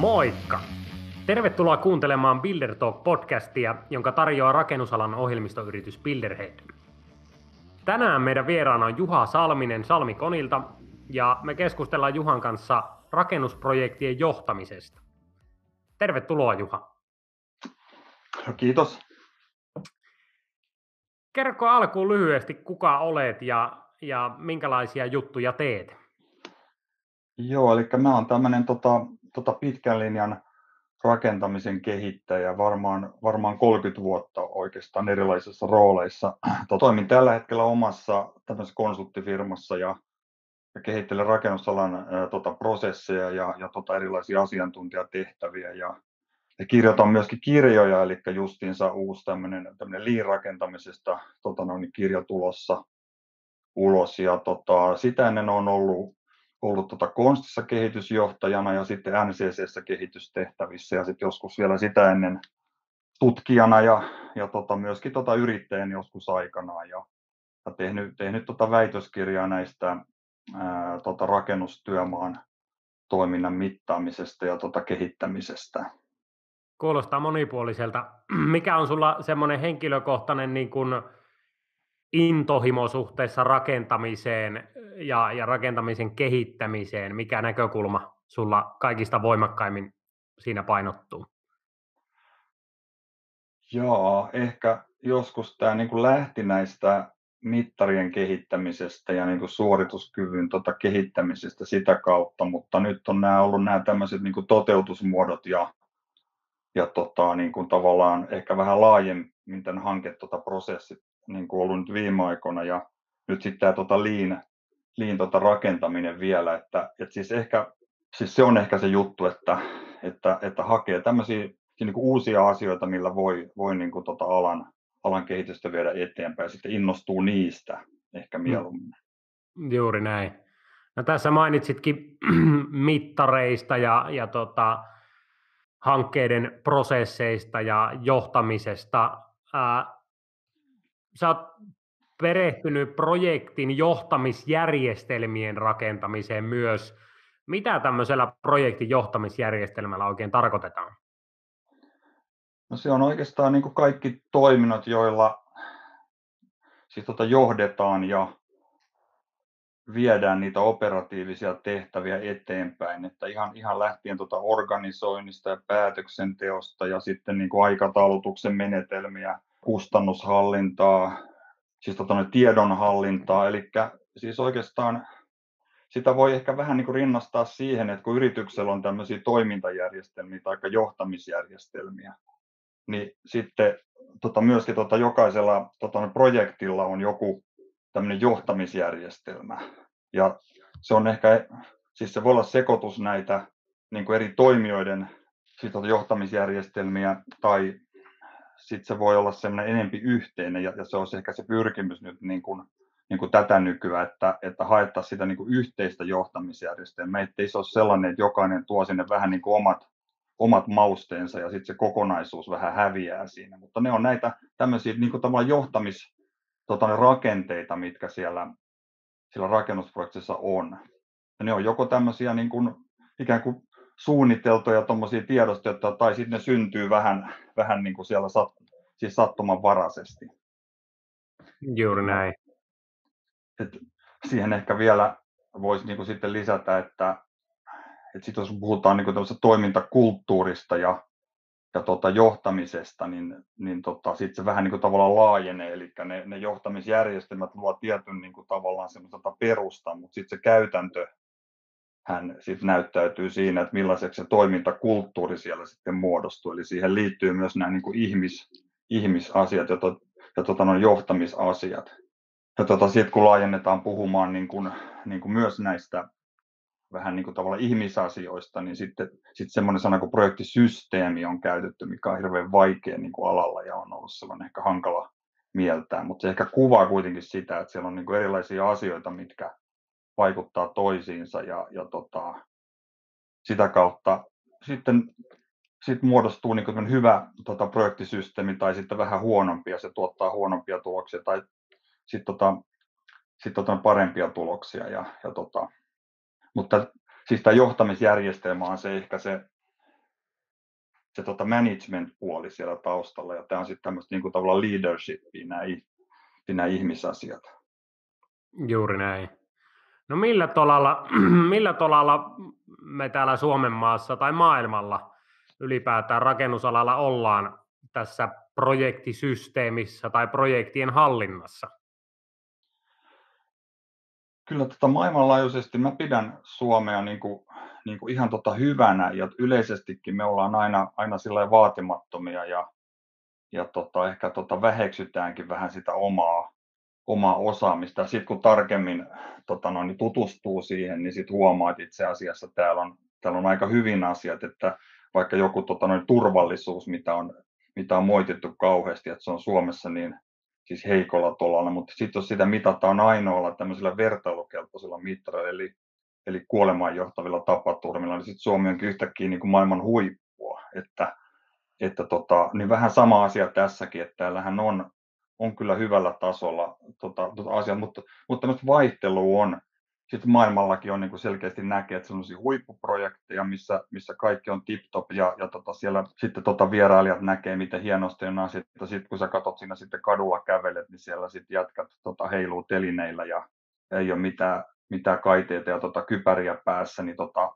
Moikka! Tervetuloa kuuntelemaan Builder Talk-podcastia, jonka tarjoaa rakennusalan ohjelmistoyritys Builderhead. Tänään meidän vieraana on Juha Salminen Salmikonilta, ja me keskustellaan Juhan kanssa rakennusprojektien johtamisesta. Tervetuloa Juha. Kiitos. Kerro alkuun lyhyesti, kuka olet ja, ja minkälaisia juttuja teet? Joo, eli mä oon tämmöinen tota, tota pitkän linjan rakentamisen kehittäjä varmaan, varmaan 30 vuotta oikeastaan erilaisissa rooleissa. Toimin tällä hetkellä omassa tämmöisessä konsulttifirmassa ja, ja kehittelen rakennusalan ää, tota, prosesseja ja, ja tota, erilaisia asiantuntijatehtäviä ja, ja kirjoitan myöskin kirjoja, eli justiinsa uusi tämmöinen, tämmöinen liin-rakentamisesta tota, noin, kirja tulossa ulos. Ja tota, sitä ennen on ollut ollut tota Konstissa kehitysjohtajana ja sitten NCCssä kehitystehtävissä ja sitten joskus vielä sitä ennen tutkijana ja, ja tota myöskin tota yrittäjän joskus aikanaan ja, ja tehnyt, tehnyt tota väitöskirjaa näistä ää, tota rakennustyömaan toiminnan mittaamisesta ja tota kehittämisestä. Kuulostaa monipuoliselta. Mikä on sulla semmoinen henkilökohtainen niin kuin intohimo suhteessa rakentamiseen ja, ja rakentamisen kehittämiseen? Mikä näkökulma sulla kaikista voimakkaimmin siinä painottuu? Joo, ehkä joskus tämä niin lähti näistä mittarien kehittämisestä ja niin kuin suorituskyvyn tota kehittämisestä sitä kautta, mutta nyt on nämä ollut nämä tämmöiset niin kuin toteutusmuodot ja, ja tota, niin kuin tavallaan ehkä vähän laajemmin tämän hanke tota niin kuin ollut nyt viime aikoina ja nyt sitten tämä tota lean, lean tota rakentaminen vielä, että, että siis ehkä siis se on ehkä se juttu, että, että, että hakee tämmöisiä niin kuin uusia asioita, millä voi, voi niin kuin tota alan, alan kehitystä viedä eteenpäin ja sitten innostuu niistä ehkä mm. mieluummin. Juuri näin. No tässä mainitsitkin mittareista ja, ja tota, hankkeiden prosesseista ja johtamisesta. Ää, sä oot perehtynyt projektin johtamisjärjestelmien rakentamiseen myös. Mitä tämmöisellä projektin johtamisjärjestelmällä oikein tarkoitetaan? No se on oikeastaan niin kuin kaikki toiminnot, joilla siis tota johdetaan ja viedään niitä operatiivisia tehtäviä eteenpäin, että ihan, ihan lähtien tuota organisoinnista ja päätöksenteosta ja sitten niin kuin aikataulutuksen menetelmiä, kustannushallintaa, siis tota, tiedonhallintaa, eli siis oikeastaan sitä voi ehkä vähän niin kuin rinnastaa siihen, että kun yrityksellä on tämmöisiä toimintajärjestelmiä tai johtamisjärjestelmiä, niin sitten tota, myöskin tota, jokaisella tota, projektilla on joku tämmöinen johtamisjärjestelmä. Ja se on ehkä, siis se voi olla sekoitus näitä niin kuin eri toimijoiden siis tota, johtamisjärjestelmiä tai sitten se voi olla semmoinen enempi yhteinen ja, ja se olisi ehkä se pyrkimys nyt niin kuin, niin kuin tätä nykyään, että, että haettaisiin sitä niin kuin yhteistä johtamisjärjestelmää, ettei se ole sellainen, että jokainen tuo sinne vähän niin kuin omat, omat mausteensa ja sitten se kokonaisuus vähän häviää siinä. Mutta ne on näitä tämmöisiä niin kuin tavallaan johtamis, tota, rakenteita, mitkä siellä, siellä rakennusprojektissa on. Ja ne on joko tämmöisiä niin kuin, ikään kuin suunniteltuja tuommoisia tiedostoja, tai sitten ne syntyy vähän, vähän niin kuin siellä sat, siis sattumanvaraisesti. Juuri näin. Et siihen ehkä vielä voisi niin kuin sitten lisätä, että, että sit jos puhutaan niin kuin toimintakulttuurista ja, ja tota johtamisesta, niin, niin tota, sitten se vähän niin kuin tavallaan laajenee, eli ne, ne johtamisjärjestelmät luo tietyn niin kuin tavallaan semmoista perusta, mutta sitten se käytäntö hän sitten näyttäytyy siinä, että millaiseksi se toimintakulttuuri siellä sitten muodostuu. Eli siihen liittyy myös nämä niin kuin ihmis, ihmisasiat ja, to, ja tota, no, johtamisasiat. Ja tota, sitten kun laajennetaan puhumaan niin kuin, niin kuin myös näistä vähän niin kuin tavallaan ihmisasioista, niin sitten sitten semmoinen sana kuin projektisysteemi on käytetty, mikä on hirveän vaikea niin kuin alalla ja on ollut sellainen ehkä hankala mieltää, mutta se ehkä kuvaa kuitenkin sitä, että siellä on niin kuin erilaisia asioita, mitkä vaikuttaa toisiinsa ja, ja tota, sitä kautta sitten sit muodostuu niin hyvä tota, projektisysteemi tai sitten vähän huonompi ja se tuottaa huonompia tuloksia tai sitten tota, sit tota parempia tuloksia. Ja, ja tota, mutta siis tämä johtamisjärjestelmä on se ehkä se, se tota management-puoli siellä taustalla, ja tämä on sitten tämmöistä niin tavallaan leadershipia, nämä, nämä ihmisasiat. Juuri näin. No millä tolalla, millä tolalla me täällä Suomen maassa tai maailmalla ylipäätään rakennusalalla ollaan tässä projektisysteemissä tai projektien hallinnassa? Kyllä tota maailmanlaajuisesti mä pidän Suomea niin kuin, niin kuin ihan tota hyvänä ja yleisestikin me ollaan aina, aina sillä vaatimattomia ja, ja tota, ehkä tota väheksytäänkin vähän sitä omaa, omaa osaamista. Sitten kun tarkemmin tota noin, niin tutustuu siihen, niin sitten huomaa, että itse asiassa täällä on, täällä on aika hyvin asiat, että vaikka joku tota noin, turvallisuus, mitä on, mitä on moitettu kauheasti, että se on Suomessa niin siis heikolla tolalla, mutta sitten jos sitä mitataan ainoalla tämmöisillä vertailukelpoisilla mittareilla, eli, eli kuolemaan johtavilla tapaturmilla, niin sitten Suomi onkin yhtäkkiä niin kuin maailman huippua, että, että tota, niin vähän sama asia tässäkin, että täällähän on, on kyllä hyvällä tasolla tota, tota asia, mutta, mutta tämmöistä vaihtelua on, sitten maailmallakin on niin kuin selkeästi näkee, että sellaisia huippuprojekteja, missä, missä kaikki on tip-top ja, ja tota siellä sitten tota vierailijat näkee, miten hienosti on asiat. Sitten kun sä katsot siinä sitten kadulla kävelet, niin siellä sitten jätkät tota, heiluu telineillä ja ei ole mitään, mitään kaiteita ja tota, kypäriä päässä, niin tota,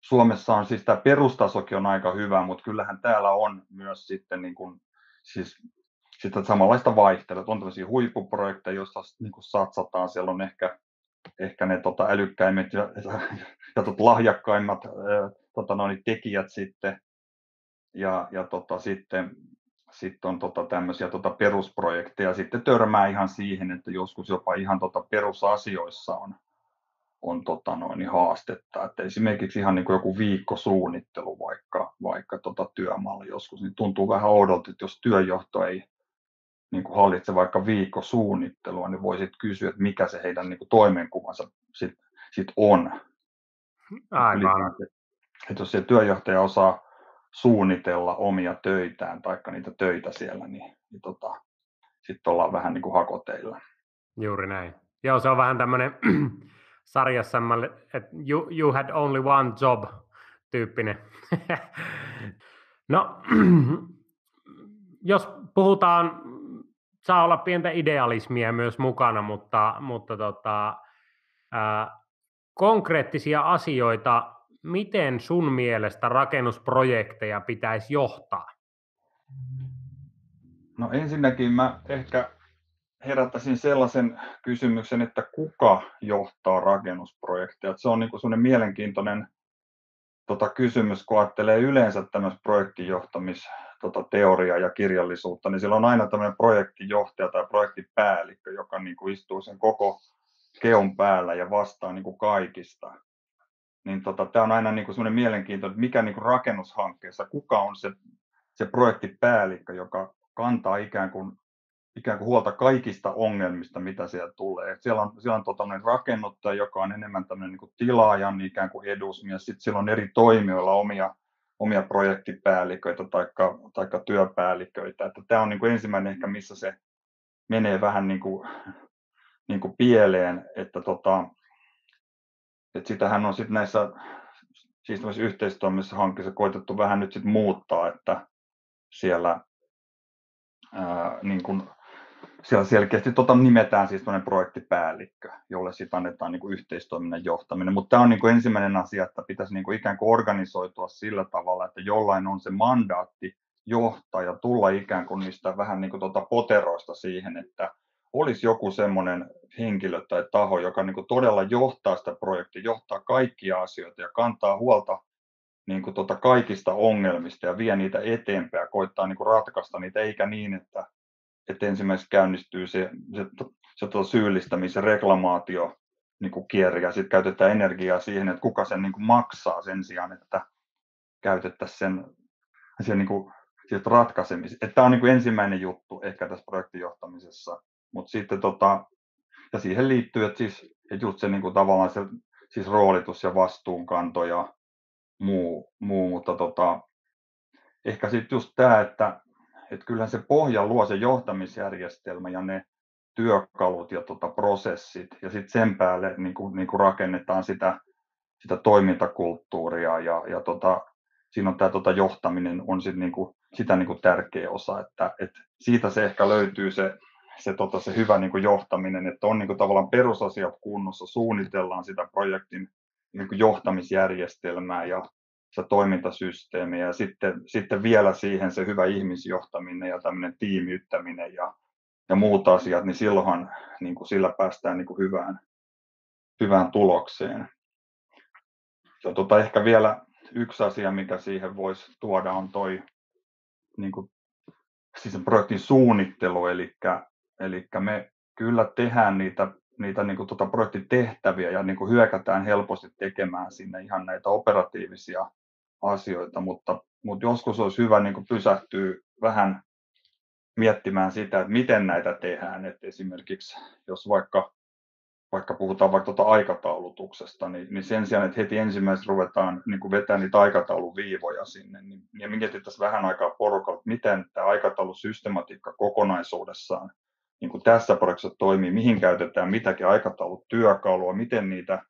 Suomessa on siis tämä perustasokin on aika hyvä, mutta kyllähän täällä on myös sitten niin kuin, siis sitten samanlaista vaihtelua. On tämmöisiä huippuprojekteja, joissa niin kuin satsataan. Siellä on ehkä ehkä ne tota, älykkäimmät ja, ja, ja tota, lahjakkaimmat ää, tota, noin, tekijät sitten. Ja, ja tota, sitten, sitten on tota, tämmöisiä tota, perusprojekteja. Sitten törmää ihan siihen, että joskus jopa ihan tota, perusasioissa on, on tota, noin, haastetta. Että esimerkiksi ihan niin kuin joku viikkosuunnittelu vaikka, vaikka tota, työmaalla joskus, niin tuntuu vähän oudolta, että jos työjohto ei niin kuin hallitse vaikka viikkosuunnittelua, niin voisit kysyä, että mikä se heidän niin kuin toimenkuvansa sit, sit on. Aivan. Että, että jos se työjohtaja osaa suunnitella omia töitään tai niitä töitä siellä, niin, niin tota, sitten ollaan vähän niin kuin hakoteilla. Juuri näin. Joo, se on vähän tämmöinen sarjassa, että you, you had only one job tyyppinen. no, jos puhutaan saa olla pientä idealismia myös mukana, mutta, mutta tota, ää, konkreettisia asioita, miten sun mielestä rakennusprojekteja pitäisi johtaa? No ensinnäkin mä ehkä herättäisin sellaisen kysymyksen, että kuka johtaa rakennusprojekteja. Se on niin sellainen mielenkiintoinen tota, kysymys, kun ajattelee yleensä tämmöistä projektijohtamis tota, teoriaa ja kirjallisuutta, niin siellä on aina tämmöinen projektijohtaja tai projektipäällikkö, joka niin kuin istuu sen koko keon päällä ja vastaa niin kuin kaikista. Niin tota, tämä on aina niin kuin semmoinen mielenkiintoinen, että mikä niin kuin rakennushankkeessa, kuka on se, se projektipäällikkö, joka kantaa ikään kuin ikään kuin huolta kaikista ongelmista, mitä siellä tulee. Et siellä on, siellä on tota, rakennuttaja, joka on enemmän tämmöinen niin tilaajan ikään kuin edusmies. Sitten siellä on eri toimijoilla omia, omia projektipäälliköitä tai työpäälliköitä. Että tämä on niin kuin ensimmäinen ehkä, missä se menee vähän niin kuin, niin kuin pieleen, että, tota, että sitähän on sitten näissä siis yhteistoimissa hankkeissa koitettu vähän nyt sit muuttaa, että siellä ää, niin kuin siellä selkeästi tota nimetään siis projektipäällikkö, jolle sitten annetaan niin kuin yhteistoiminnan johtaminen. Mutta tämä on niin kuin ensimmäinen asia, että pitäisi niin kuin ikään kuin organisoitua sillä tavalla, että jollain on se mandaatti johtaa ja tulla ikään kuin niistä vähän niin kuin tuota poteroista siihen, että olisi joku semmoinen henkilö tai taho, joka niin kuin todella johtaa sitä projektia, johtaa kaikkia asioita ja kantaa huolta niin kuin tuota kaikista ongelmista ja vie niitä eteenpäin ja koittaa niin kuin ratkaista niitä, eikä niin, että että ensimmäiseksi käynnistyy se, se, se tuo syyllistämis- ja reklamaatio niin kuin kierri ja sitten käytetään energiaa siihen, että kuka sen niin kuin maksaa sen sijaan, että käytettäisiin sen, sen niin kuin, ratkaisemiseen. Tämä on niin kuin ensimmäinen juttu ehkä tässä projektijohtamisessa, mutta sitten tota, ja siihen liittyy, että, siis, että just se niin kuin tavallaan se siis roolitus ja vastuunkanto ja muu, muu mutta tota, ehkä sitten just tämä, että että kyllähän se pohja luo se johtamisjärjestelmä ja ne työkalut ja tota prosessit ja sitten sen päälle niin kuin, niin kuin rakennetaan sitä, sitä toimintakulttuuria ja, ja tota, siinä on tämä tota, johtaminen on sit niinku, sitä niinku tärkeä osa, että et siitä se ehkä löytyy se, se, tota, se hyvä niinku johtaminen, että on niinku tavallaan perusasiat kunnossa, suunnitellaan sitä projektin niinku johtamisjärjestelmää ja se toimintasysteemiä ja sitten, sitten vielä siihen se hyvä ihmisjohtaminen ja tämmöinen tiimiyttäminen ja, ja muut asiat, niin silloinhan niin kuin sillä päästään niin kuin hyvään, hyvään tulokseen. Ja tota, ehkä vielä yksi asia, mikä siihen voisi tuoda, on toi niin kuin, siis projektin suunnittelu, eli, eli me kyllä tehdään niitä, niitä niin kuin, tota projektitehtäviä ja niin kuin hyökätään helposti tekemään sinne ihan näitä operatiivisia asioita, mutta, mutta joskus olisi hyvä niin pysähtyä vähän miettimään sitä, että miten näitä tehdään. Että esimerkiksi jos vaikka, vaikka puhutaan vaikka tuota aikataulutuksesta, niin, niin sen sijaan, että heti ensimmäisenä ruvetaan niin vetämään niitä aikatauluviivoja sinne, niin, niin mietittäisiin vähän aikaa porukalla, että miten tämä aikataulusystematiikka kokonaisuudessaan niin kuin tässä projektissa toimii, mihin käytetään mitäkin aikataulutyökalua, miten niitä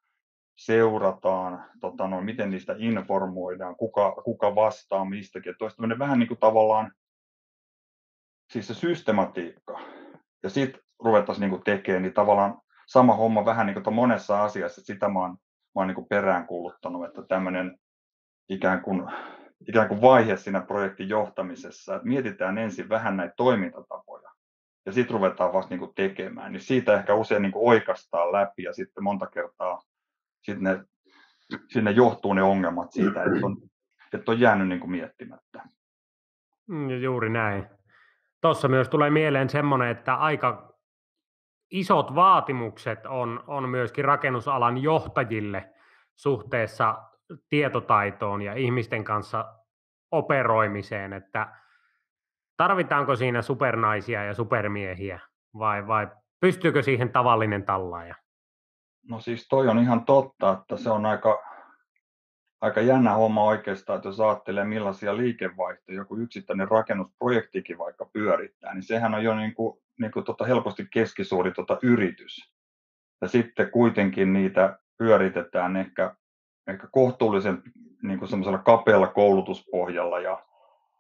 seurataan, tota, no, miten niistä informoidaan, kuka, kuka vastaa mistäkin. Että olisi vähän niin kuin tavallaan siis se systematiikka. Ja sitten ruvettaisiin niin tekemään, niin tavallaan sama homma vähän niin kuin monessa asiassa, sitä mä oon, mä oon niin peräänkuuluttanut, että tämmöinen ikään kuin, ikään kuin vaihe siinä projektin johtamisessa, että mietitään ensin vähän näitä toimintatapoja ja sitten ruvetaan vasta niin tekemään, niin siitä ehkä usein niin oikastaa läpi ja sitten monta kertaa sitten ne, sinne johtuu ne ongelmat siitä, että on, että on jäänyt niin kuin miettimättä. Mm, juuri näin. Tuossa myös tulee mieleen semmoinen, että aika isot vaatimukset on, on myöskin rakennusalan johtajille suhteessa tietotaitoon ja ihmisten kanssa operoimiseen, että tarvitaanko siinä supernaisia ja supermiehiä vai, vai pystyykö siihen tavallinen tallaaja? No siis toi on ihan totta, että se on aika, aika jännä homma oikeastaan, että jos ajattelee millaisia liikevaihtoja joku yksittäinen rakennusprojektikin vaikka pyörittää, niin sehän on jo niin kuin, niin kuin tota helposti keskisuuri tota yritys. Ja sitten kuitenkin niitä pyöritetään ehkä, ehkä kohtuullisen niin kuin semmoisella kapealla koulutuspohjalla ja,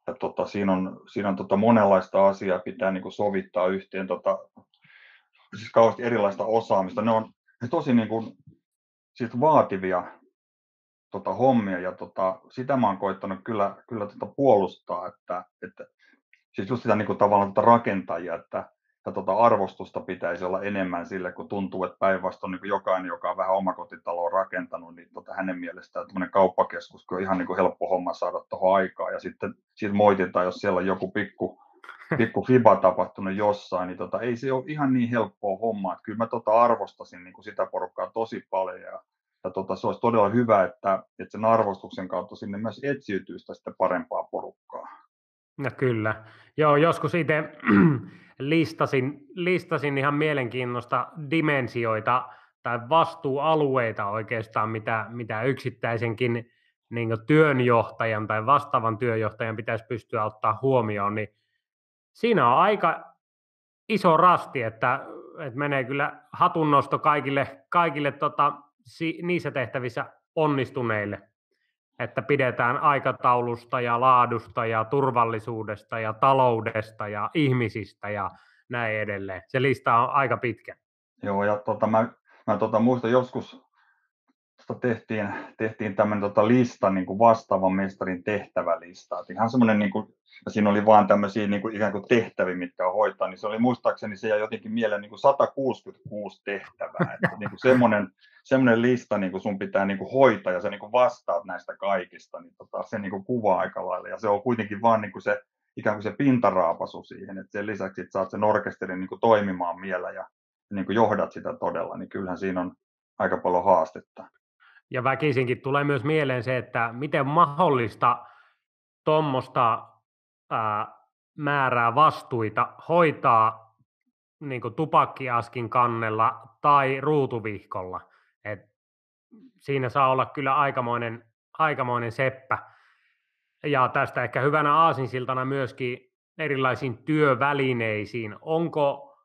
ja tota, siinä on, siinä on tota monenlaista asiaa pitää niin kuin sovittaa yhteen tota, siis kauheasti erilaista osaamista. Ne on tosi niin kuin, siis vaativia tota, hommia ja tota, sitä mä oon koittanut kyllä, kyllä tota puolustaa, että, että siis just sitä niin kuin, tavallaan tota rakentajia, että ja tota arvostusta pitäisi olla enemmän sille, kun tuntuu, että päinvastoin niin jokainen, joka on vähän omakotitaloa rakentanut, niin tota hänen mielestään tämmöinen kauppakeskus on ihan niin kuin helppo homma saada tuohon aikaan. Ja sitten siitä moititaan, jos siellä on joku pikku pikku fiba tapahtunut jossain, niin tota, ei se ole ihan niin helppoa hommaa. Että kyllä mä tota arvostasin niin kuin sitä porukkaa tosi paljon ja, ja tota, se olisi todella hyvä, että, että sen arvostuksen kautta sinne myös etsiytyy sitä parempaa porukkaa. No kyllä. Joo, joskus itse listasin, listasin ihan mielenkiinnosta dimensioita tai vastuualueita oikeastaan, mitä, mitä yksittäisenkin niin työnjohtajan tai vastaavan työnjohtajan pitäisi pystyä ottaa huomioon, niin siinä on aika iso rasti, että, että menee kyllä hatunnosto kaikille, kaikille tota, si, niissä tehtävissä onnistuneille, että pidetään aikataulusta ja laadusta ja turvallisuudesta ja taloudesta ja ihmisistä ja näin edelleen. Se lista on aika pitkä. Joo, ja tota, mä, mä tota, muistan joskus tota tehtiin, tehtiin tämmöinen tota lista, niin kuin vastaavan mestarin tehtävälista. Et ihan semmoinen, niin kuin, siinä oli vaan tämmöisiä niin kuin, ikään kuin tehtäviä, mitkä on hoitaa, niin se oli muistaakseni se jotenkin mieleen niin kuin 166 tehtävää. Että niin kuin semmoinen, semmoinen lista niin kuin sun pitää niin kuin hoitaa ja sä niin kuin vastaat näistä kaikista, niin tota, se niin kuin kuvaa aika lailla. Ja se on kuitenkin vaan niin kuin se ikään kuin se pintaraapasu siihen, että sen lisäksi, että saat sen orkesterin niin kuin toimimaan miellä ja niin kuin johdat sitä todella, niin kyllähän siinä on aika paljon haastetta. Ja väkisinkin tulee myös mieleen se, että miten mahdollista tuommoista määrää vastuita hoitaa niin tupakkiaskin kannella tai ruutuvihkolla. Et siinä saa olla kyllä aikamoinen, aikamoinen seppä. Ja tästä ehkä hyvänä aasinsiltana myöskin erilaisiin työvälineisiin. Onko,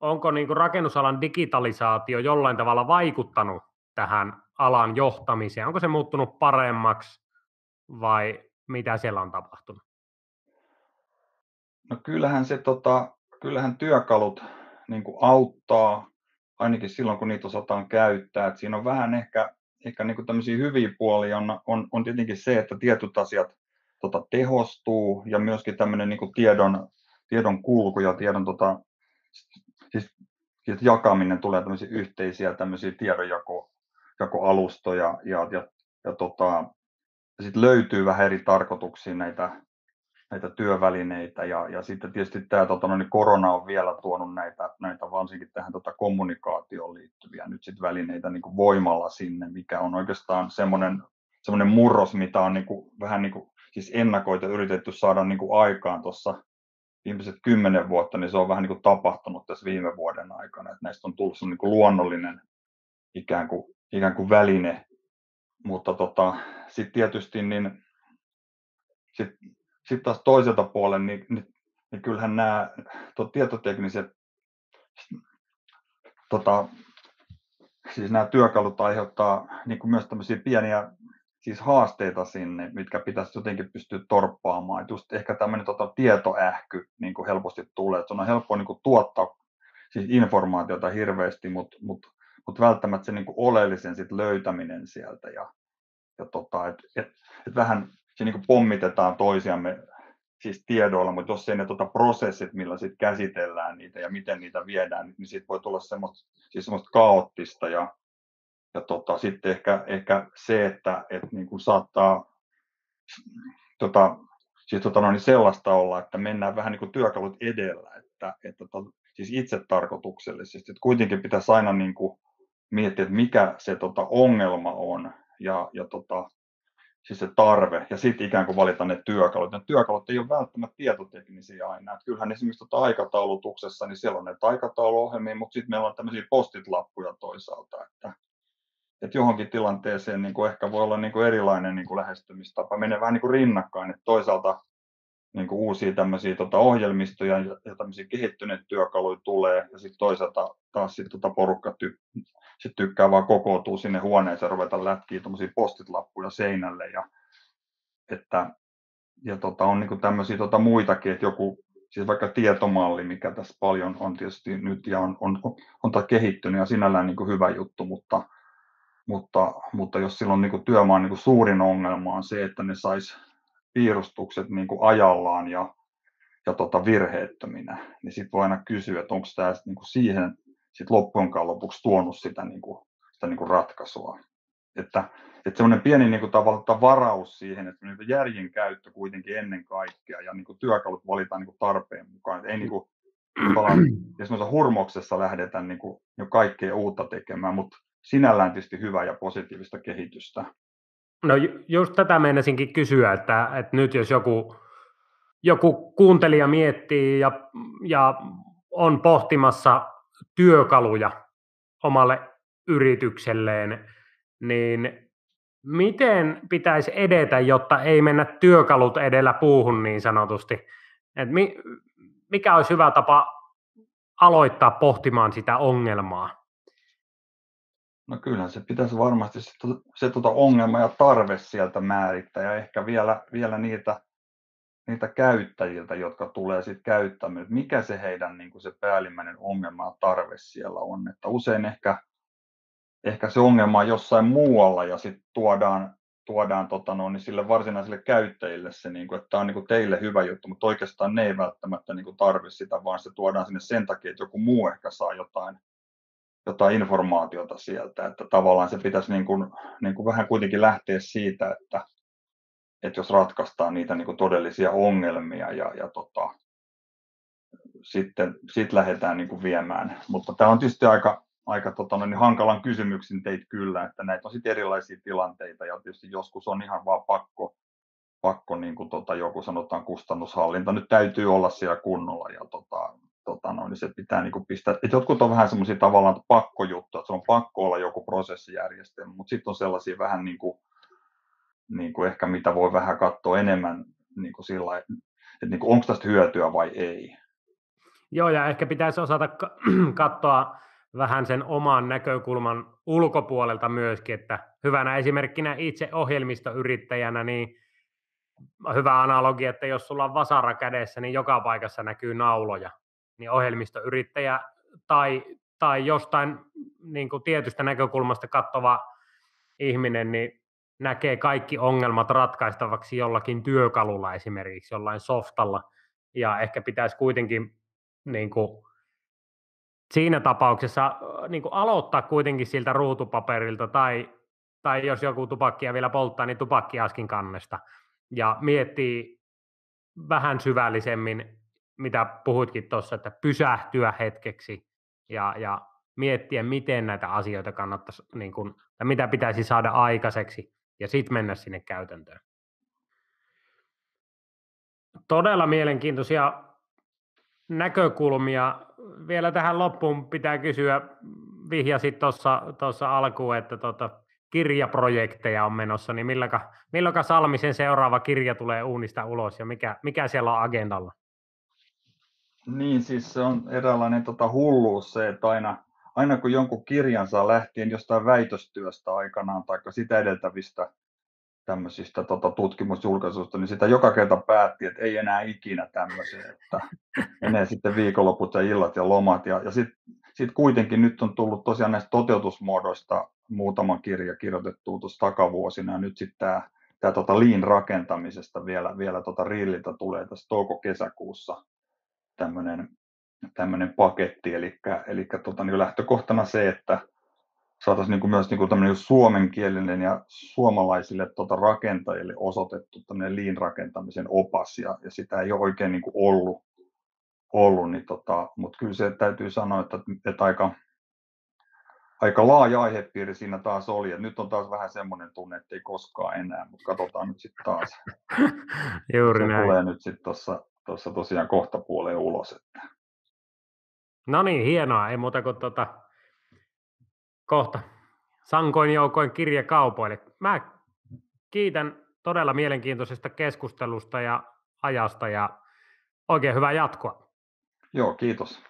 onko niin rakennusalan digitalisaatio jollain tavalla vaikuttanut tähän alan johtamiseen? Onko se muuttunut paremmaksi vai mitä siellä on tapahtunut? No kyllähän se tota, kyllähän työkalut niin kuin auttaa, ainakin silloin kun niitä osataan käyttää. Et siinä on vähän ehkä, ehkä niin kuin tämmöisiä hyviä puolia on, on, on tietenkin se, että tietyt asiat tota, tehostuu ja myöskin tämmöinen niin kuin tiedon, tiedon kulku ja tiedon tota, siis, siis jakaminen tulee tämmöisiä yhteisiä tämmöisiä tiedonjakoalustoja ja, ja, ja tota, sitten löytyy vähän eri tarkoituksia näitä, näitä työvälineitä ja, ja sitten tietysti tämä tota, no, niin korona on vielä tuonut näitä, näitä varsinkin tähän tota, kommunikaatioon liittyviä nyt sit välineitä niin voimalla sinne, mikä on oikeastaan semmoinen, semmoinen murros, mitä on niin kuin, vähän niin kuin, siis ennakoita yritetty saada niin kuin aikaan tuossa viimeiset kymmenen vuotta, niin se on vähän niin kuin tapahtunut tässä viime vuoden aikana, että näistä on tullut niin kuin luonnollinen ikään kuin, ikään kuin väline, mutta tota, sitten tietysti niin sit, sit taas toiselta puolen, niin, niin, niin kyllähän nämä tietotekniset tota, siis nämä työkalut aiheuttaa niin kuin myös tämmöisiä pieniä siis haasteita sinne, mitkä pitäisi jotenkin pystyä torppaamaan. Et just ehkä tämmöinen tota, tietoähky niin kuin helposti tulee, että on helppo niin kuin, tuottaa siis informaatiota hirveästi, mutta mut, mut välttämättä se niin oleellisen sit löytäminen sieltä ja, ja tota, et, et, et vähän se niin pommitetaan toisiamme siis tiedoilla, mutta jos ei ne tota prosessit, millä sit käsitellään niitä ja miten niitä viedään, niin siitä voi tulla semmoista, siis kaoottista ja ja tota, sitten ehkä, ehkä se, että et niin kuin saattaa tota, siis tota, no, niin sellaista olla, että mennään vähän niin kuin työkalut edellä, että, että to, siis itse tarkoituksellisesti. Että kuitenkin pitäisi aina niin kuin miettiä, että mikä se tota, ongelma on ja, ja tota, siis se tarve, ja sitten ikään kuin valita ne työkalut. Ne työkalut ei ole välttämättä tietoteknisiä aina. Että kyllähän esimerkiksi tota aikataulutuksessa, niin siellä on näitä aikatauluohjelmia, mutta sitten meillä on tämmöisiä postit-lappuja toisaalta, että että johonkin tilanteeseen niin kuin ehkä voi olla niin kuin erilainen niin kuin lähestymistapa, menee vähän niin kuin rinnakkain, että toisaalta niin kuin uusia tämmöisiä tota, ohjelmistoja ja tämmöisiä kehittyneitä työkaluja tulee, ja sitten toisaalta taas sit, tota, porukka ty, sit tykkää vaan kokoutua sinne huoneeseen ja ruveta lätkiä tuommoisia postitlappuja seinälle, ja, että, ja tota, on niin tämmöisiä tota, muitakin, että joku, siis vaikka tietomalli, mikä tässä paljon on tietysti nyt ja on, on, on, on kehittynyt ja sinällään niin hyvä juttu, mutta mutta, mutta jos silloin niin työmaan niin suurin ongelma on se, että ne sais piirustukset niin ajallaan ja, ja tota virheettöminä, niin sitten voi aina kysyä, että onko tämä niin siihen sit loppujen lopuksi tuonut sitä, niin kuin, sitä niin kuin ratkaisua. Että, että semmoinen pieni niin kuin tavallaan varaus siihen, että niin järjen käyttö kuitenkin ennen kaikkea ja niin kuin työkalut valitaan niin kuin tarpeen mukaan. Että ei niin kuin, jos hurmoksessa lähdetä niin kuin, jo kaikkea uutta tekemään, mutta sinällään tietysti hyvää ja positiivista kehitystä. No just tätä meinasinkin kysyä, että, että nyt jos joku, joku kuuntelija miettii ja, ja on pohtimassa työkaluja omalle yritykselleen, niin miten pitäisi edetä, jotta ei mennä työkalut edellä puuhun niin sanotusti? Et mi, mikä olisi hyvä tapa aloittaa pohtimaan sitä ongelmaa? No kyllä se pitäisi varmasti se, se tuota ongelma ja tarve sieltä määrittää ja ehkä vielä, vielä niitä, niitä käyttäjiltä, jotka tulee sitten käyttämään, mikä se heidän niin kuin se päällimmäinen ongelma ja tarve siellä on. Että usein ehkä, ehkä se ongelma on jossain muualla ja sitten tuodaan, tuodaan tota no, niin sille varsinaisille käyttäjille se, niin kuin, että tämä on niin kuin teille hyvä juttu, mutta oikeastaan ne ei välttämättä niin kuin tarvi sitä, vaan se tuodaan sinne sen takia, että joku muu ehkä saa jotain jotain informaatiota sieltä, että tavallaan se pitäisi niin kuin, niin kuin vähän kuitenkin lähteä siitä, että, että jos ratkaistaan niitä niin kuin todellisia ongelmia ja, ja tota, sitten sit lähdetään niin kuin viemään. Mutta tämä on tietysti aika, aika tota, niin hankalan kysymyksin teit kyllä, että näitä on sitten erilaisia tilanteita ja tietysti joskus on ihan vaan pakko, pakko niin kuin tota, joku sanotaan kustannushallinta nyt täytyy olla siellä kunnolla ja tota, tota, no, niin se pitää niin kuin pistää, että jotkut on vähän semmoisia tavallaan pakkojuttuja, että se on pakko olla joku prosessijärjestelmä, mutta sitten on sellaisia vähän niin kuin, niin kuin ehkä mitä voi vähän katsoa enemmän niin kuin sillä että niin kuin, onko tästä hyötyä vai ei. Joo, ja ehkä pitäisi osata katsoa vähän sen oman näkökulman ulkopuolelta myöskin, että hyvänä esimerkkinä itse ohjelmistoyrittäjänä, niin hyvä analogia, että jos sulla on vasara kädessä, niin joka paikassa näkyy nauloja. Niin ohjelmistoyrittäjä tai, tai jostain niin kuin tietystä näkökulmasta katsova ihminen, niin näkee kaikki ongelmat ratkaistavaksi jollakin työkalulla esimerkiksi, jollain softalla, ja ehkä pitäisi kuitenkin niin kuin, siinä tapauksessa niin kuin aloittaa kuitenkin siltä ruutupaperilta, tai, tai jos joku tupakkia vielä polttaa, niin tupakkiaskin kannesta, ja miettii vähän syvällisemmin, mitä puhuitkin tuossa, että pysähtyä hetkeksi ja, ja miettiä, miten näitä asioita kannattaisi, niin kuin, tai mitä pitäisi saada aikaiseksi, ja sitten mennä sinne käytäntöön. Todella mielenkiintoisia näkökulmia. Vielä tähän loppuun pitää kysyä, vihjasit tuossa alkuun, että tota, kirjaprojekteja on menossa, niin milloinka, milloinka Salmisen seuraava kirja tulee uunista ulos ja mikä, mikä siellä on agendalla? Niin, siis se on eräänlainen tota, hulluus se, että aina, aina kun jonkun kirjan saa lähtien jostain väitöstyöstä aikanaan tai sitä edeltävistä tämmöisistä tota, tutkimusjulkaisuista, niin sitä joka kerta päätti, että ei enää ikinä tämmöisiä, että menee sitten viikonloput ja illat ja lomat. Ja, ja sitten sit kuitenkin nyt on tullut tosiaan näistä toteutusmuodoista muutama kirja kirjoitettu tuossa takavuosina, ja nyt sitten tämä tota lean rakentamisesta vielä, vielä tota rilliltä tulee tässä touko-kesäkuussa tämmöinen tämmöinen paketti, eli, eli tota, niin lähtökohtana se, että saataisiin niin kuin myös niin kuin tämmöinen suomenkielinen ja suomalaisille tota rakentajille osoitettu tämmöinen lean-rakentamisen opas, ja, ja sitä ei ole oikein niin kuin ollut, ollut niin tota, mutta kyllä se täytyy sanoa, että, että aika, aika laaja aihepiiri siinä taas oli, ja nyt on taas vähän semmoinen tunne, että ei koskaan enää, mutta katsotaan nyt sitten taas. Juuri se näin. tulee nyt sitten tuossa tosiaan kohta puoleen ulos. Että. No niin, hienoa. Ei muuta kuin tuota, kohta sankoin joukoin kirjakaupoille. Mä kiitän todella mielenkiintoisesta keskustelusta ja ajasta ja oikein hyvää jatkoa. Joo, kiitos.